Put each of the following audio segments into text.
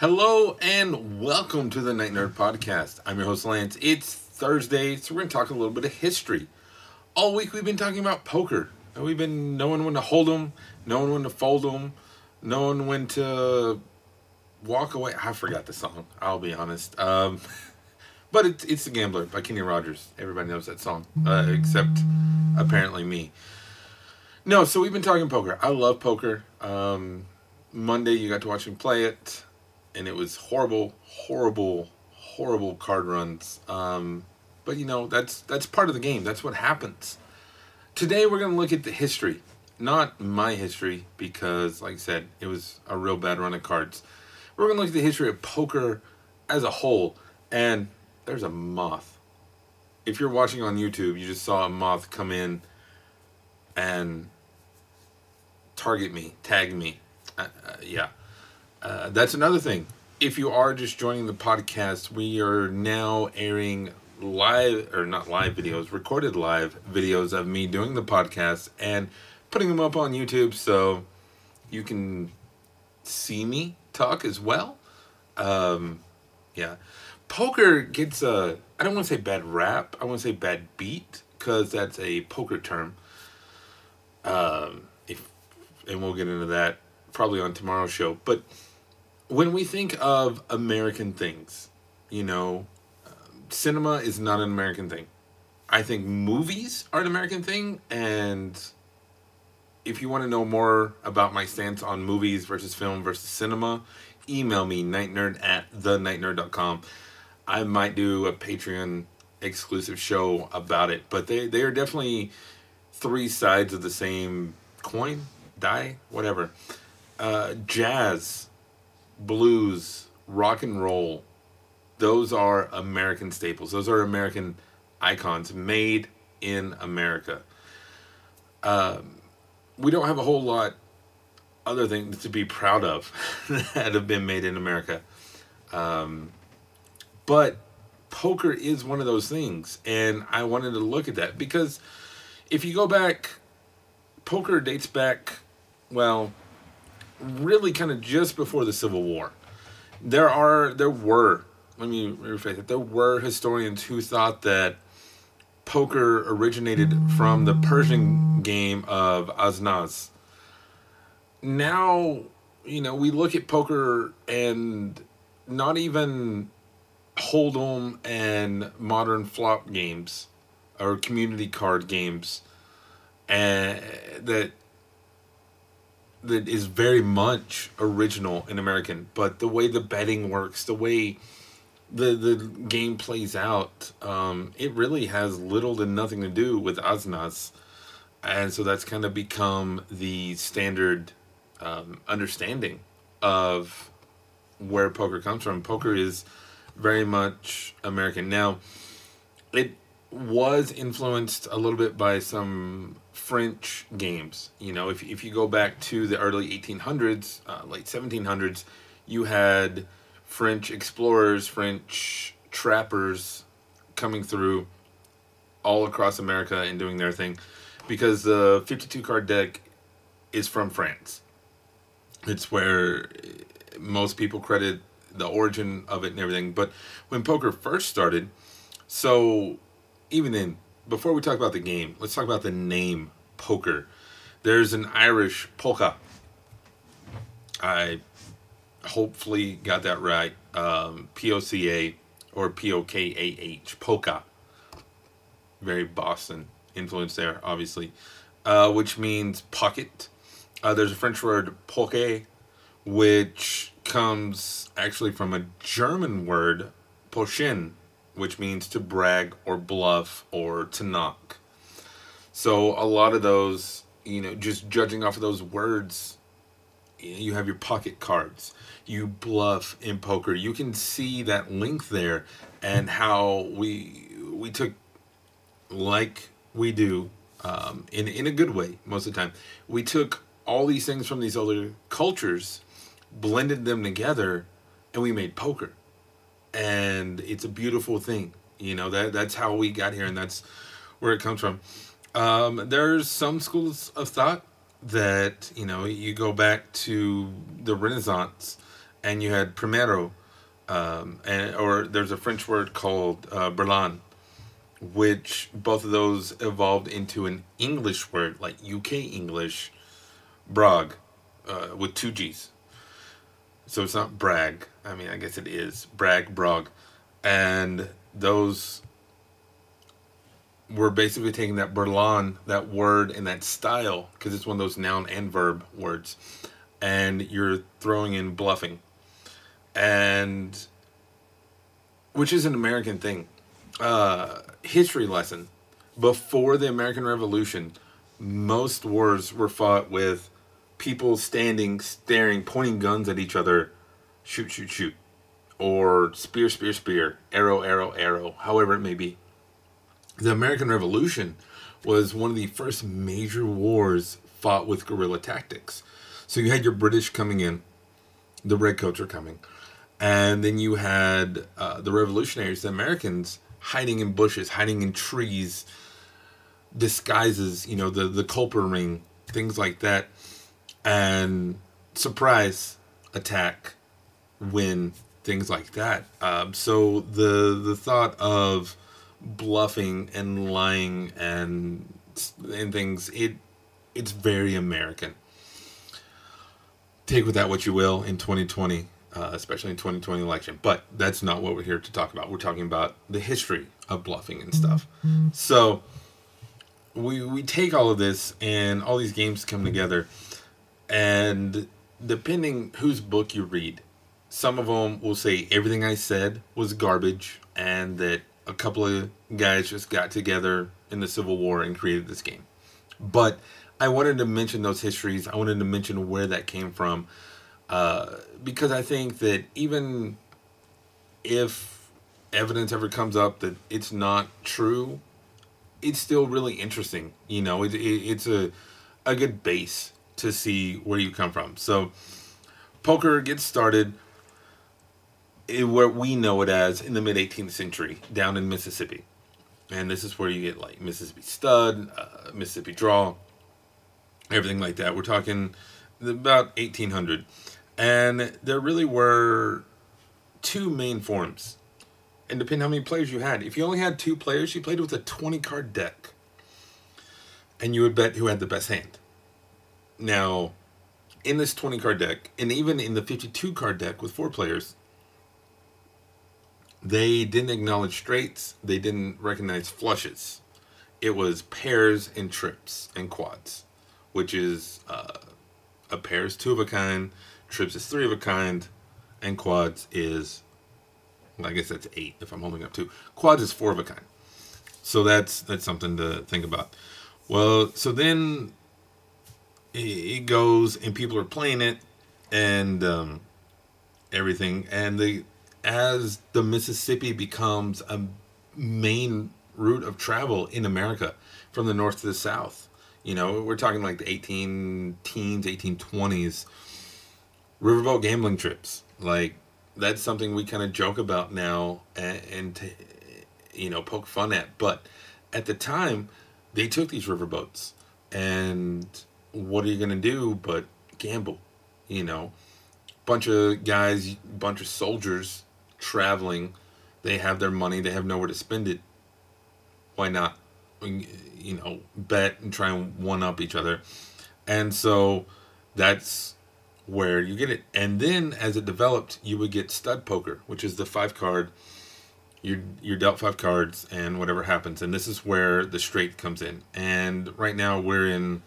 Hello and welcome to the Night Nerd Podcast. I'm your host Lance. It's Thursday, so we're going to talk a little bit of history. All week we've been talking about poker. And we've been knowing when to hold them, knowing when to fold them, knowing when to walk away. I forgot the song. I'll be honest. Um, but it's it's the Gambler by Kenny Rogers. Everybody knows that song, uh, except apparently me. No, so we've been talking poker. I love poker. Um, Monday you got to watch me play it and it was horrible, horrible, horrible card runs. Um, but you know that's that's part of the game. That's what happens. Today we're gonna look at the history, not my history because, like I said, it was a real bad run of cards. We're gonna look at the history of poker as a whole, and there's a moth. If you're watching on YouTube, you just saw a moth come in and target me, tag me. Uh, uh, yeah. Uh, that's another thing. If you are just joining the podcast, we are now airing live, or not live videos, recorded live videos of me doing the podcast and putting them up on YouTube so you can see me talk as well. Um, yeah. Poker gets a, I don't want to say bad rap, I want to say bad beat because that's a poker term. Um, if, and we'll get into that probably on tomorrow's show. But when we think of American things, you know, cinema is not an American thing. I think movies are an American thing, and if you want to know more about my stance on movies versus film versus cinema, email me nightnerd at thenightnerd.com. I might do a Patreon exclusive show about it, but they, they are definitely three sides of the same coin, die, whatever. Uh, jazz blues, rock and roll, those are American staples. Those are American icons made in America. Um, we don't have a whole lot other things to be proud of that have been made in America. Um, but poker is one of those things. And I wanted to look at that because if you go back, poker dates back, well, really kind of just before the Civil War. There are there were let me rephrase it. There were historians who thought that poker originated from the Persian game of As-Nas. Now, you know, we look at poker and not even hold'em and modern flop games or community card games and that that is very much original in American, but the way the betting works, the way the the game plays out, um, it really has little to nothing to do with As-Nas, and so that's kind of become the standard um, understanding of where poker comes from. Poker is very much American. Now, it was influenced a little bit by some French games. You know, if, if you go back to the early 1800s, uh, late 1700s, you had French explorers, French trappers coming through all across America and doing their thing because the 52 card deck is from France. It's where most people credit the origin of it and everything. But when poker first started, so even then, before we talk about the game, let's talk about the name poker. There's an Irish polka. I hopefully got that right. Um, P O C A or P O K A H, polka. Very Boston influence there, obviously, uh, which means pocket. Uh, there's a French word poke, which comes actually from a German word, pochen, which means to brag or bluff or to knock. So a lot of those, you know, just judging off of those words, you have your pocket cards. You bluff in poker. You can see that link there, and how we we took like we do um, in in a good way most of the time. We took all these things from these other cultures, blended them together, and we made poker. And it's a beautiful thing. You know that that's how we got here, and that's where it comes from. Um, there's some schools of thought that you know you go back to the Renaissance, and you had primero, um, and or there's a French word called uh, Berlan, which both of those evolved into an English word like UK English, brag, uh, with two G's. So it's not brag. I mean, I guess it is brag, brog, and those were basically taking that Berlan, that word and that style, because it's one of those noun and verb words, and you're throwing in bluffing, and which is an American thing. Uh, history lesson: before the American Revolution, most wars were fought with people standing, staring, pointing guns at each other, shoot, shoot, shoot, or spear, spear, spear, arrow, arrow, arrow, however it may be. The American Revolution was one of the first major wars fought with guerrilla tactics. So you had your British coming in, the Redcoats are coming, and then you had uh, the revolutionaries, the Americans, hiding in bushes, hiding in trees, disguises, you know, the the culper ring, things like that, and surprise attack, win, things like that. Um, so the the thought of bluffing and lying and and things it it's very american. Take with that what you will in 2020 uh, especially in 2020 election but that's not what we're here to talk about. We're talking about the history of bluffing and stuff. So we we take all of this and all these games come together and depending whose book you read some of them will say everything i said was garbage and that a couple of guys just got together in the Civil War and created this game. But I wanted to mention those histories. I wanted to mention where that came from uh, because I think that even if evidence ever comes up that it's not true, it's still really interesting. You know, it, it, it's a a good base to see where you come from. So poker gets started it, where we know it as in the mid 18th century down in Mississippi. And this is where you get like Mississippi Stud, uh, Mississippi Draw, everything like that. We're talking about 1800. And there really were two main forms. And depending how many players you had. If you only had two players, you played with a 20 card deck. And you would bet who had the best hand. Now, in this 20 card deck, and even in the 52 card deck with four players, they didn't acknowledge straights, they didn't recognize flushes. It was pairs and trips and quads, which is uh, a pair is two of a kind, trips is three of a kind, and quads is, well, I guess that's eight if I'm holding up two. Quads is four of a kind. So that's that's something to think about. Well, so then it goes and people are playing it and um, everything, and the as the Mississippi becomes a main route of travel in America from the north to the south. You know, we're talking like the 18 teens, 1820s, riverboat gambling trips. Like, that's something we kind of joke about now and, and you know, poke fun at. But at the time, they took these riverboats. And what are you going to do but gamble? You know, bunch of guys, bunch of soldiers traveling, they have their money, they have nowhere to spend it. Why not, you know, bet and try and one up each other? And so that's where you get it. And then as it developed, you would get stud poker, which is the five card. You're, you're dealt five cards and whatever happens. And this is where the straight comes in. And right now we're in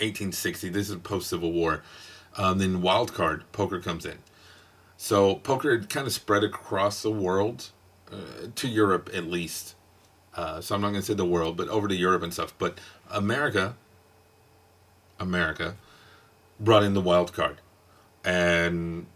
1860. This is post Civil War. Um, then wild card poker comes in. So poker kind of spread across the world, uh, to Europe at least. Uh, so I'm not going to say the world, but over to Europe and stuff. But America, America, brought in the wild card. And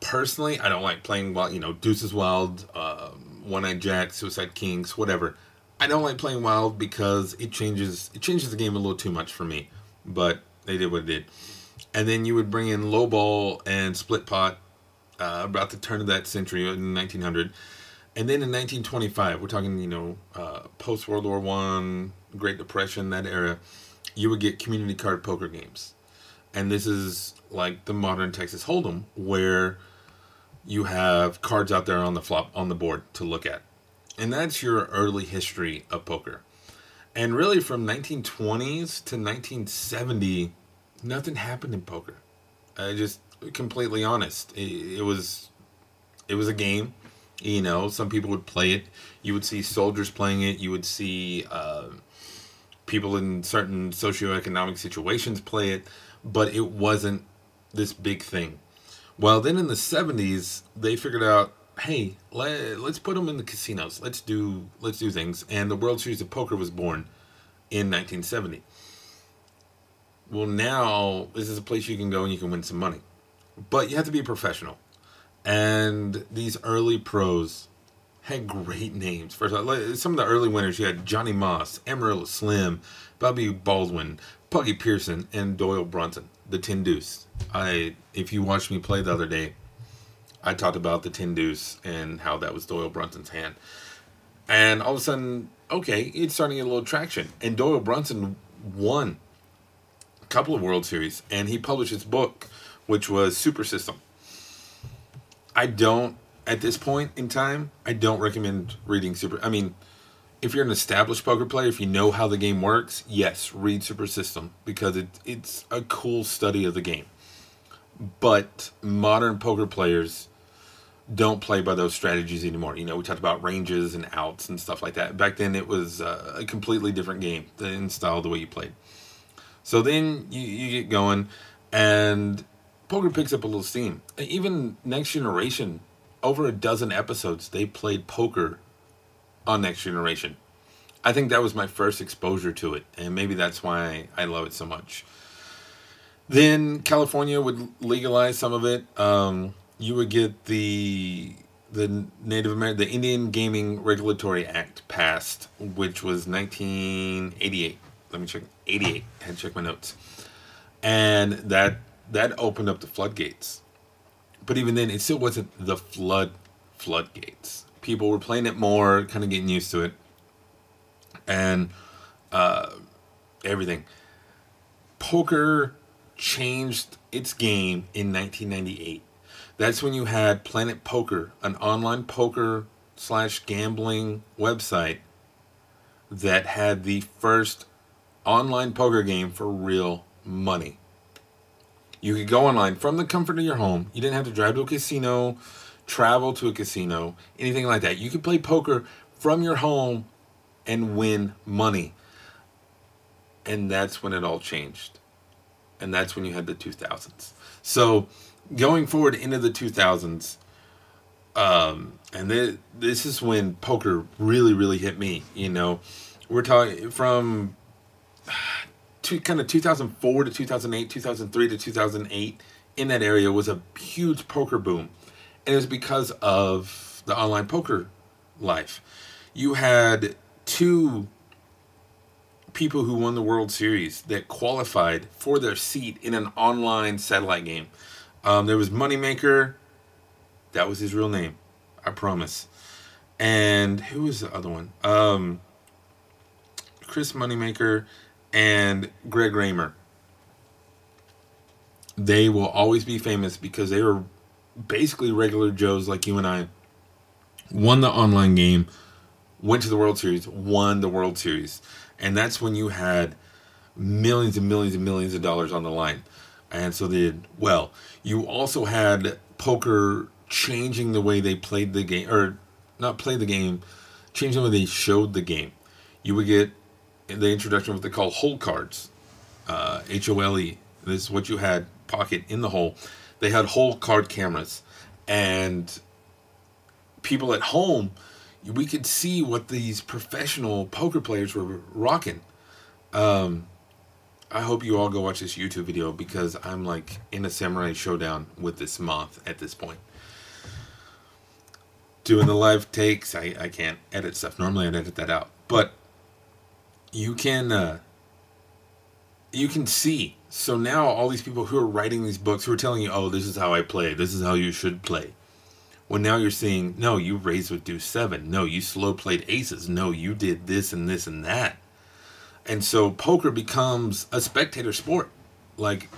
personally, I don't like playing wild, you know, Deuces Wild, um, One Eyed Jack, Suicide Kings, whatever. I don't like playing wild because it changes it changes the game a little too much for me. But they did what it did. And then you would bring in low ball and split pot uh, about the turn of that century in 1900. And then in 1925, we're talking, you know, uh, post World War One, Great Depression, that era, you would get community card poker games. And this is like the modern Texas Hold'em, where you have cards out there on the flop on the board to look at. And that's your early history of poker. And really from 1920s to 1970, nothing happened in poker. I just completely honest. It, it was it was a game. You know, some people would play it. You would see soldiers playing it. You would see uh, people in certain socioeconomic situations play it, but it wasn't this big thing. Well, then in the 70s, they figured out, hey, let, us put them in the casinos. Let's do let's do things. And the World Series of Poker was born in 1970. Well, now this is a place you can go and you can win some money but you have to be a professional. And these early pros had great names. First, all, some of the early winners you had Johnny Moss, Amarillo Slim, Bobby Baldwin, Puggy Pearson, and Doyle Brunson, the Ten Deuce. I, if you watched me play the other day, I talked about the Ten Deuce and how that was Doyle Brunson's hand. And all of a sudden, okay, it's starting to get a little traction. And Doyle Brunson won a couple of World Series, and he published his book which was Super System. I don't at this point in time, I don't recommend reading Super. I mean, if you're an established poker player, if you know how the game works, yes, read Super System because it, it's a cool study of the game. But modern poker players don't play by those strategies anymore. You know, we talked about ranges and outs and stuff like that. Back then, it was uh, a completely different game in style the way you played. So then you, you get going, and poker picks up a little steam. Even Next Generation, over a dozen episodes, they played poker on Next Generation. I think that was my first exposure to it, and maybe that's why I love it so much. Then California would legalize some of it. Um, you would get the the Native American, the Indian Gaming Regulatory Act passed, which was 1988. Let me check. 88. I had to check my notes, and that that opened up the floodgates. But even then, it still wasn't the flood floodgates. People were playing it more, kind of getting used to it, and uh, everything. Poker changed its game in 1998. That's when you had Planet Poker, an online poker slash gambling website that had the first online poker game for real money. You could go online from the comfort of your home. You didn't have to drive to a casino, travel to a casino, anything like that. You could play poker from your home and win money. And that's when it all changed. And that's when you had the 2000s. So going forward into the 2000s, um, and th- this is when poker really, really hit me. You know, we're talking from kind of 2004 to 2008, 2003 to 2008 in that area was a huge poker boom. And it was because of the online poker life. You had two people who won the World Series that qualified for their seat in an online satellite game. Um, there was Moneymaker, that was his real name, I promise. And who was the other one? Um, Chris Moneymaker and Greg Raymer. They will always be famous because they were basically regular Joes like you and I. Won the online game, went to the World Series, won the World Series. And that's when you had millions and millions and millions of dollars on the line. And so they did well. You also had poker changing the way they played the game, or not play the game, changing the way they showed the game. You would get the introduction of what they call hole cards, uh, H O L E. This is what you had pocket in the hole. They had hole card cameras, and people at home, we could see what these professional poker players were rocking. Um, I hope you all go watch this YouTube video because I'm like in a samurai showdown with this moth at this point. Doing the live takes, I, I can't edit stuff. Normally I'd edit that out. But you can uh, you can see. So now all these people who are writing these books who are telling you, oh, this is how I play, this is how you should play. Well, now you're seeing, no, you raised with deuce seven. No, you slow played aces. No, you did this and this and that. And so poker becomes a spectator sport. Like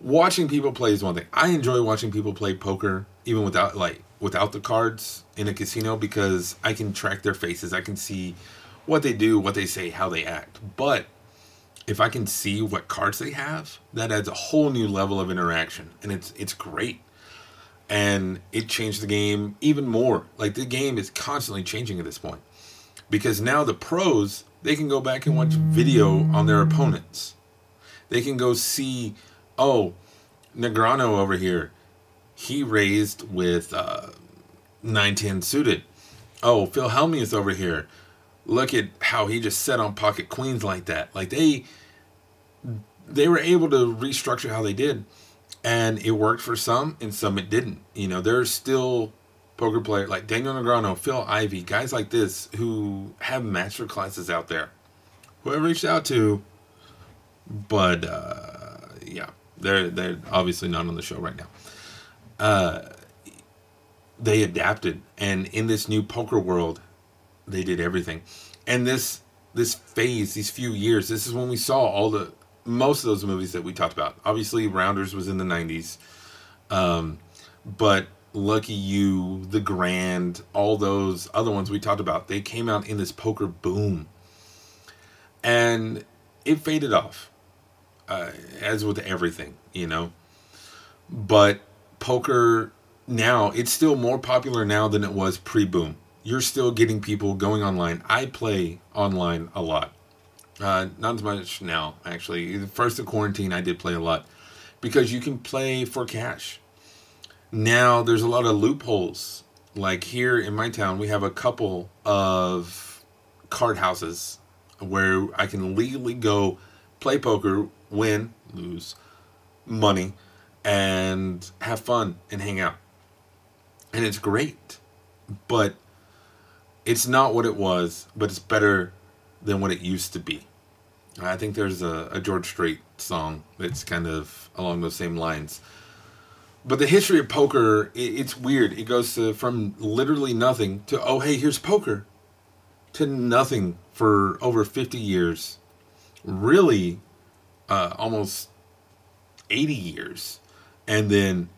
watching people play is one thing. I enjoy watching people play poker even without like without the cards in a casino because I can track their faces. I can see what they do, what they say, how they act. But if I can see what cards they have, that adds a whole new level of interaction and it's it's great. And it changed the game even more. Like the game is constantly changing at this point. Because now the pros they can go back and watch video on their opponents. They can go see, oh, Negreanu over here, he raised with uh, 910 suited. Oh, Phil Hellmuth over here, look at how he just set on pocket queens like that. Like they, they were able to restructure how they did, and it worked for some, and some it didn't. You know, there's still poker player like Daniel Negreanu, Phil Ivey, guys like this who have master classes out there, who I reached out to, but uh, yeah, they're they're obviously not on the show right now. Uh, they adapted, and in this new poker world, they did everything, and this this phase, these few years, this is when we saw all the most of those movies that we talked about. Obviously, Rounders was in the '90s, um, but Lucky You, The Grand, all those other ones we talked about, they came out in this poker boom. And it faded off, uh, as with everything, you know. But poker now, it's still more popular now than it was pre boom. You're still getting people going online. I play online a lot. Uh, not as much now, actually. First of quarantine, I did play a lot because you can play for cash now there's a lot of loopholes. Like here in my town, we have a couple of card houses where I can legally go play poker, win, lose money, and have fun and hang out. And it's great. But it's not what it was, but it's better than what it used to be. I think there's a, a George Strait song that's kind of along those same lines but the history of poker, it's weird. It goes to, from literally nothing to, oh, hey, here's poker, to nothing for over 50 years. Really, uh, almost 80 years. And then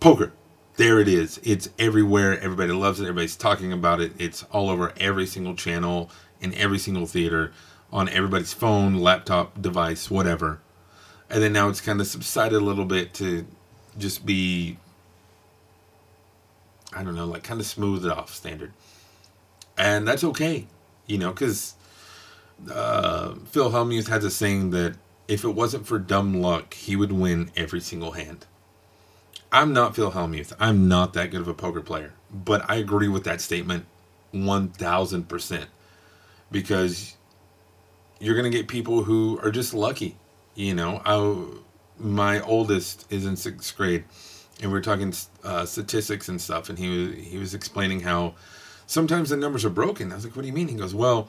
poker. There it is. It's everywhere. Everybody loves it. Everybody's talking about it. It's all over every single channel, in every single theater, on everybody's phone, laptop, device, whatever. And then now it's kind of subsided a little bit to just be I don't know, like kind of smooth it off standard. And that's okay, you know, because uh, Phil Hellmuth has a saying that if it wasn't for dumb luck, he would win every single hand. I'm not Phil Hellmuth. I'm not that good of a poker player. But I agree with that statement 1000%. Because you're going to get people who are just lucky. You know, I, my oldest is in sixth grade, and we are talking uh, statistics and stuff, and he was he was explaining how sometimes the numbers are broken. I was like, "What do you mean?" He goes, "Well,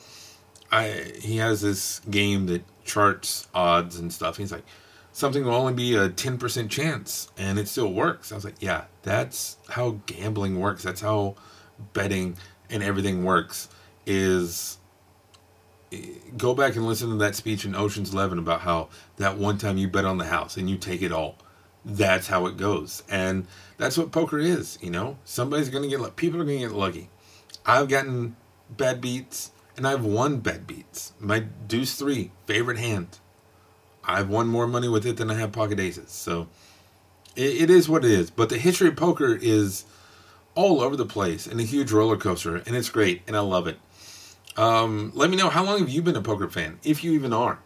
I he has this game that charts odds and stuff. He's like, something will only be a ten percent chance, and it still works." I was like, "Yeah, that's how gambling works. That's how betting and everything works. Is go back and listen to that speech in Ocean's Eleven about how that one time you bet on the house and you take it all. That's how it goes, and that's what poker is. You know, somebody's gonna get lucky. people are gonna get lucky. I've gotten bad beats and I've won bad beats. My deuce three favorite hand. I've won more money with it than I have pocket aces. So it, it is what it is. But the history of poker is all over the place and a huge roller coaster, and it's great, and I love it. Um, let me know how long have you been a poker fan, if you even are.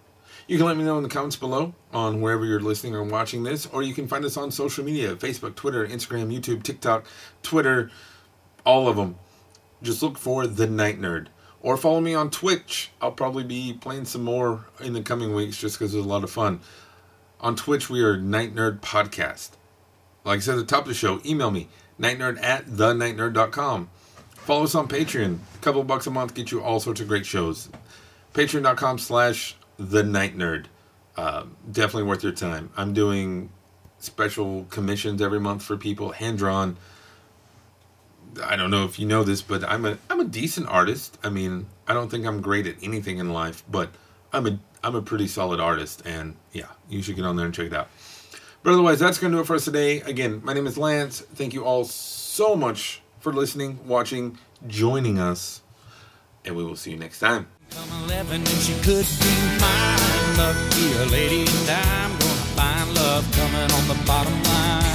You can let me know in the comments below on wherever you're listening or watching this, or you can find us on social media Facebook, Twitter, Instagram, YouTube, TikTok, Twitter, all of them. Just look for The Night Nerd. or follow me on Twitch. I'll probably be playing some more in the coming weeks just because it's a lot of fun. On Twitch, we are Night Nerd Podcast. Like I said at the top of the show, email me, nightnerd at thenightnerd.com. Follow us on Patreon. A couple bucks a month get you all sorts of great shows. Patreon.com slash the night nerd. Uh, definitely worth your time. I'm doing special commissions every month for people, hand drawn. I don't know if you know this, but I'm a I'm a decent artist. I mean, I don't think I'm great at anything in life, but I'm a I'm a pretty solid artist, and yeah, you should get on there and check it out. But otherwise, that's going to do it for us today. Again, my name is Lance. Thank you all so much for listening, watching, joining us, and we will see you next time. Come 11 and she could be. Lucky I'm gonna find love coming on the bottom line.